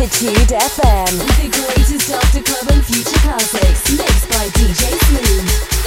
L'Attitude FM. The greatest after club and future classics, mixed by DJ Smooth.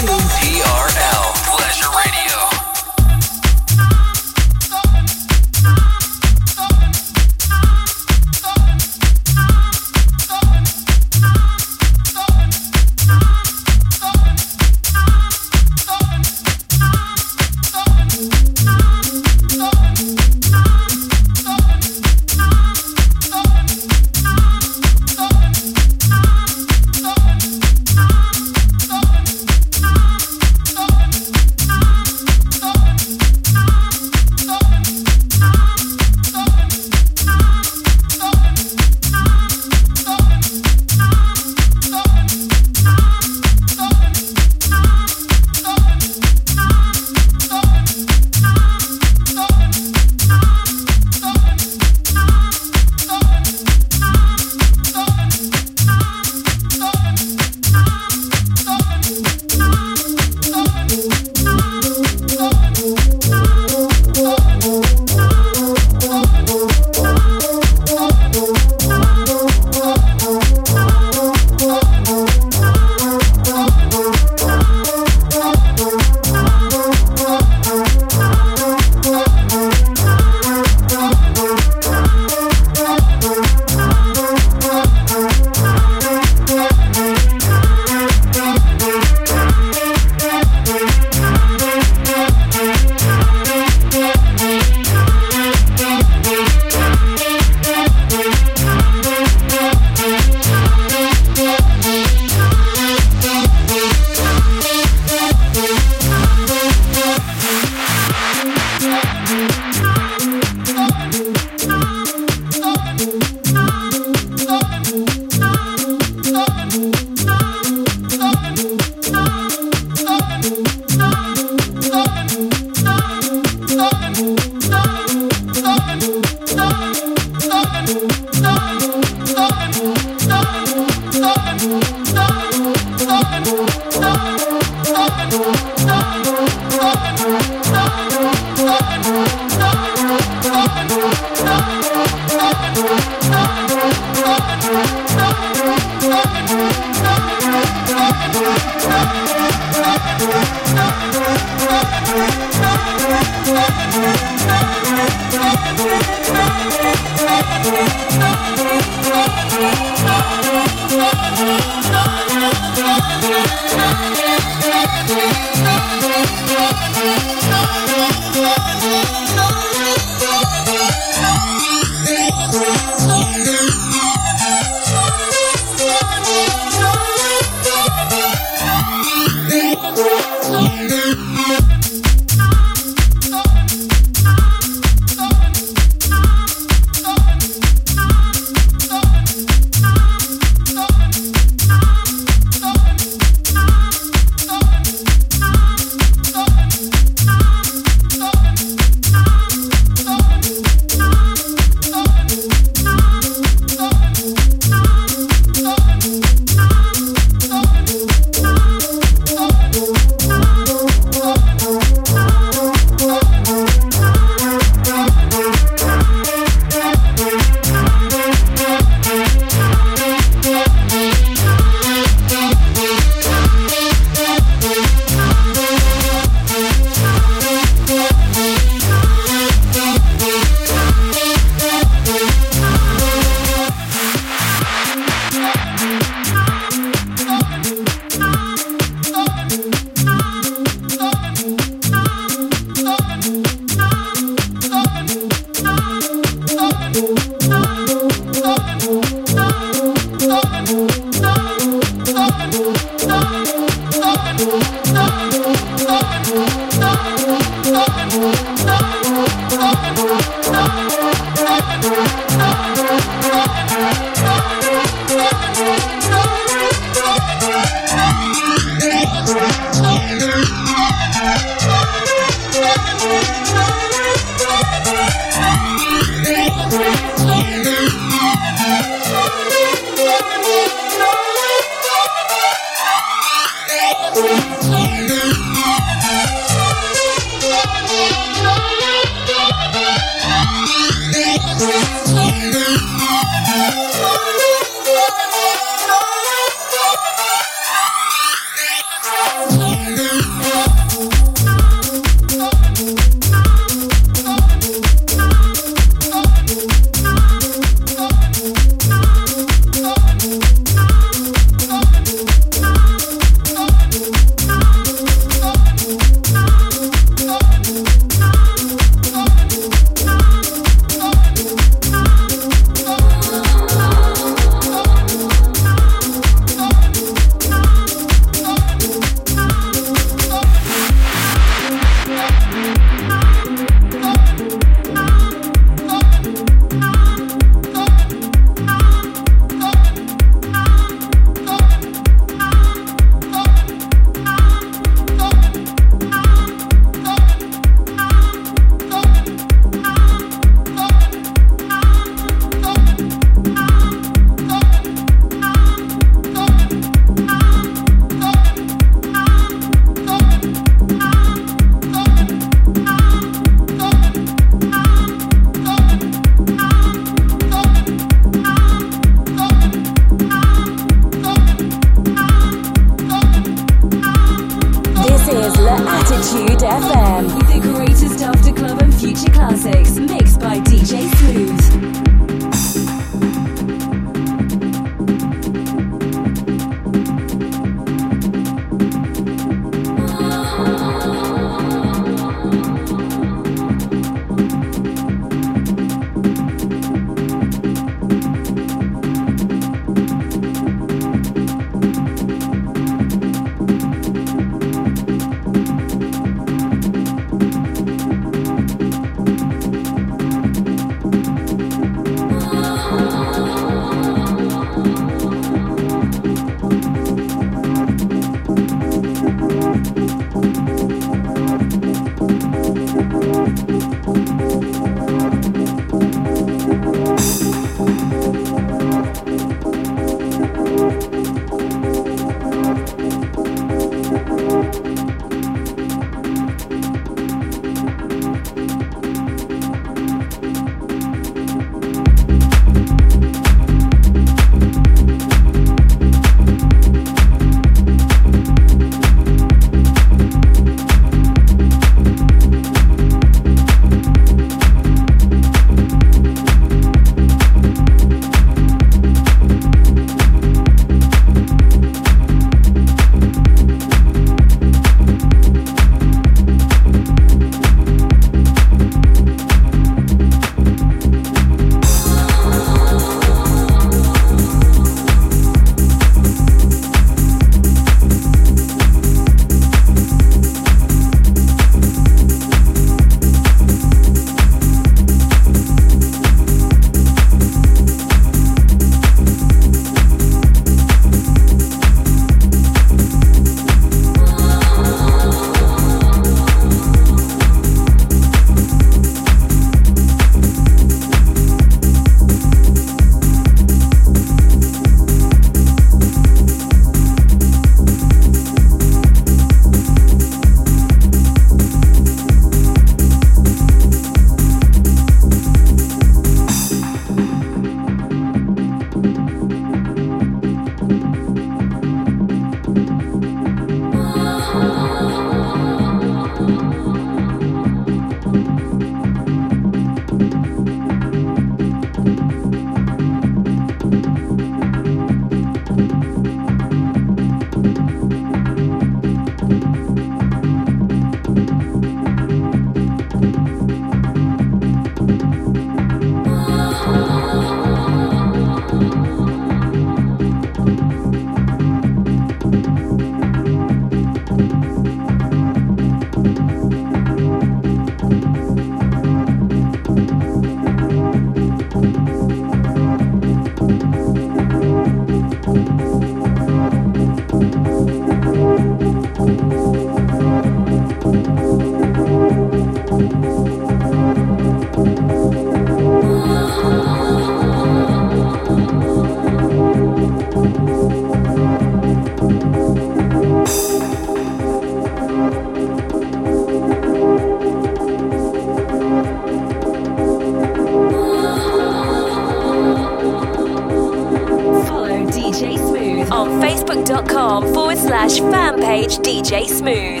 Smooth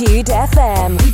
Attitude FM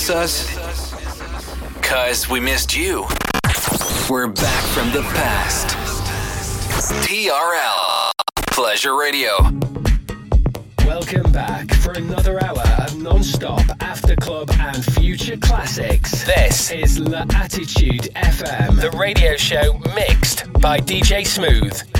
miss us? Cause we missed you. We're back from the past. TRL Pleasure Radio. Welcome back for another hour of non-stop after club and future classics. This is L'Attitude FM, the radio show mixed by DJ Smooth.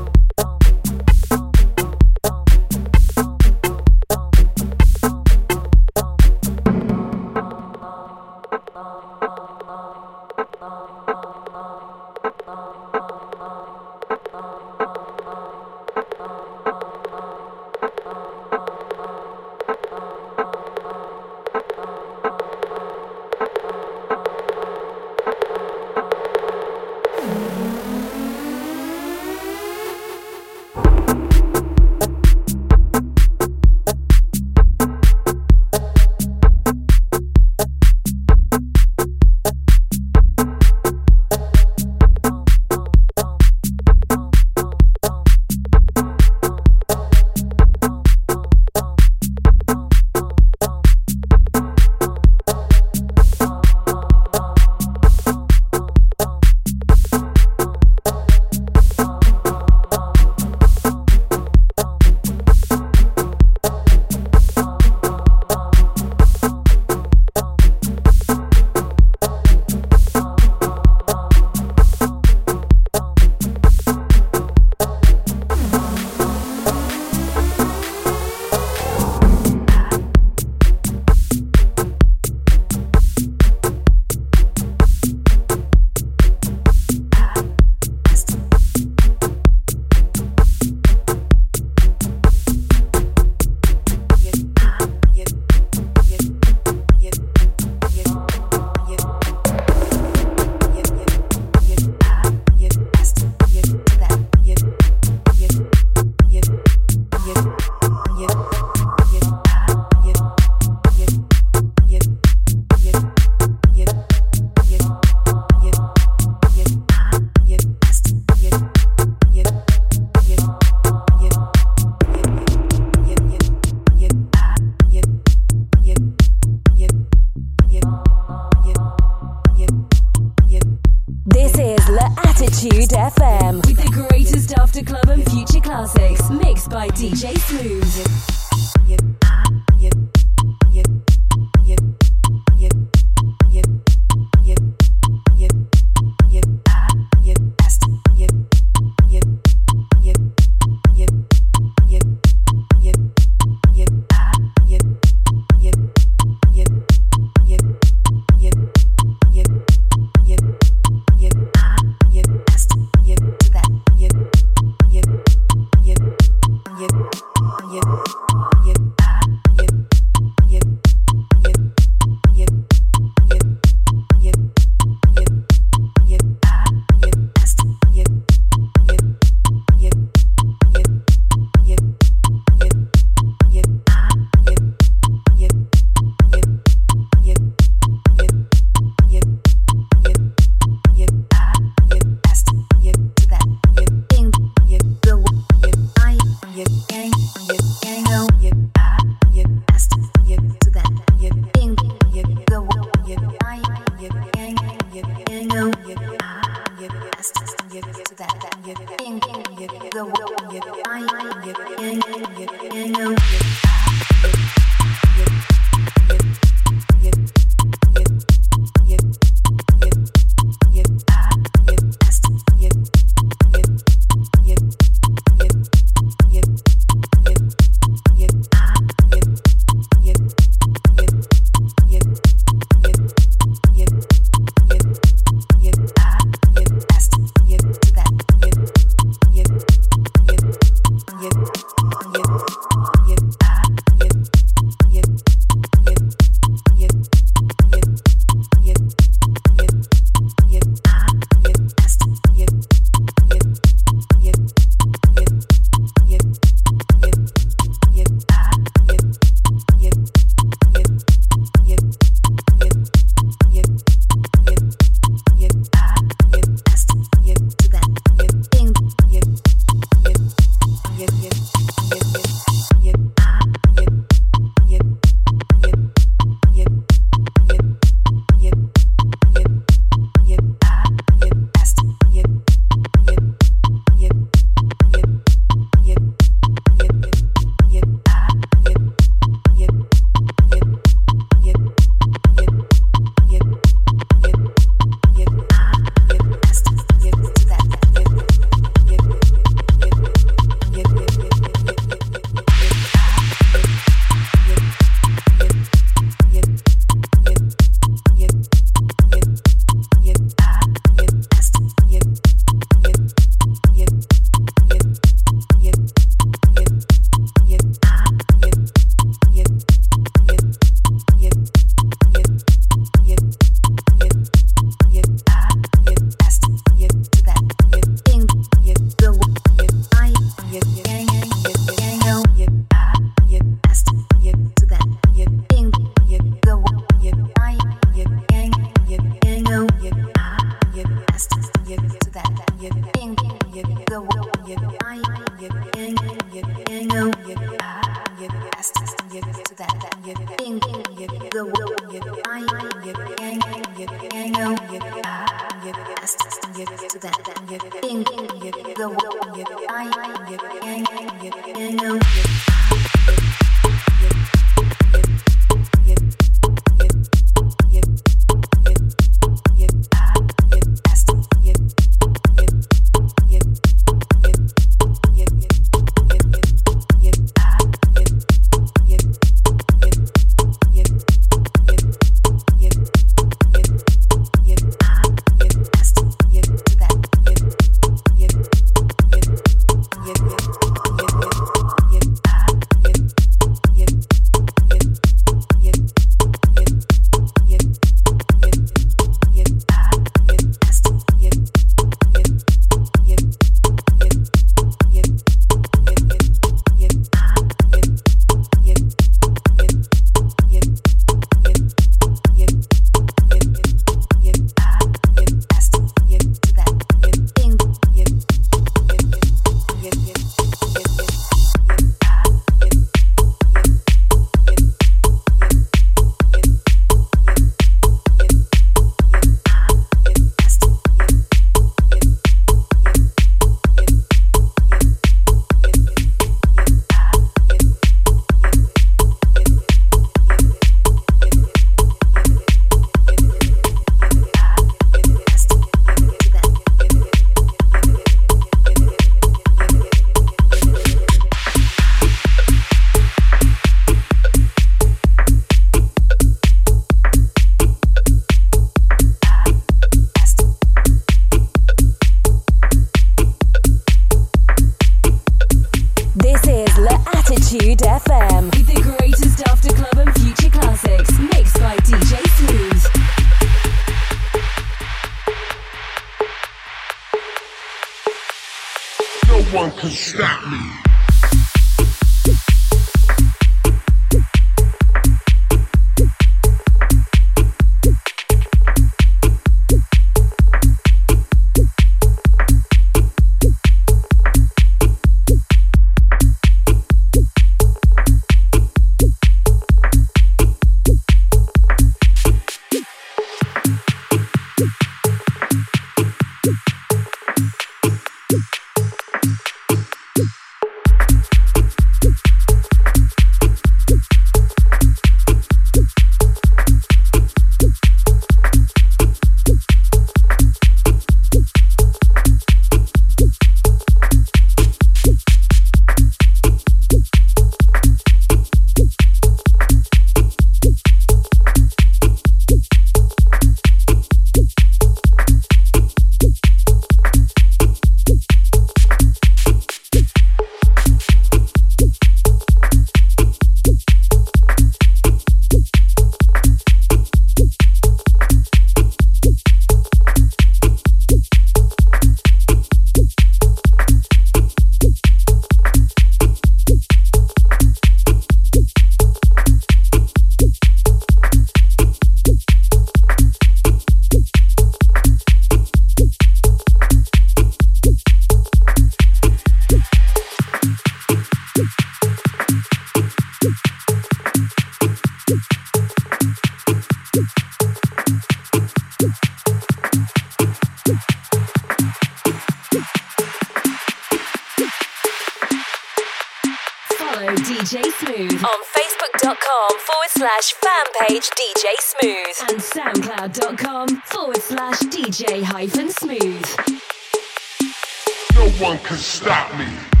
one can stop me.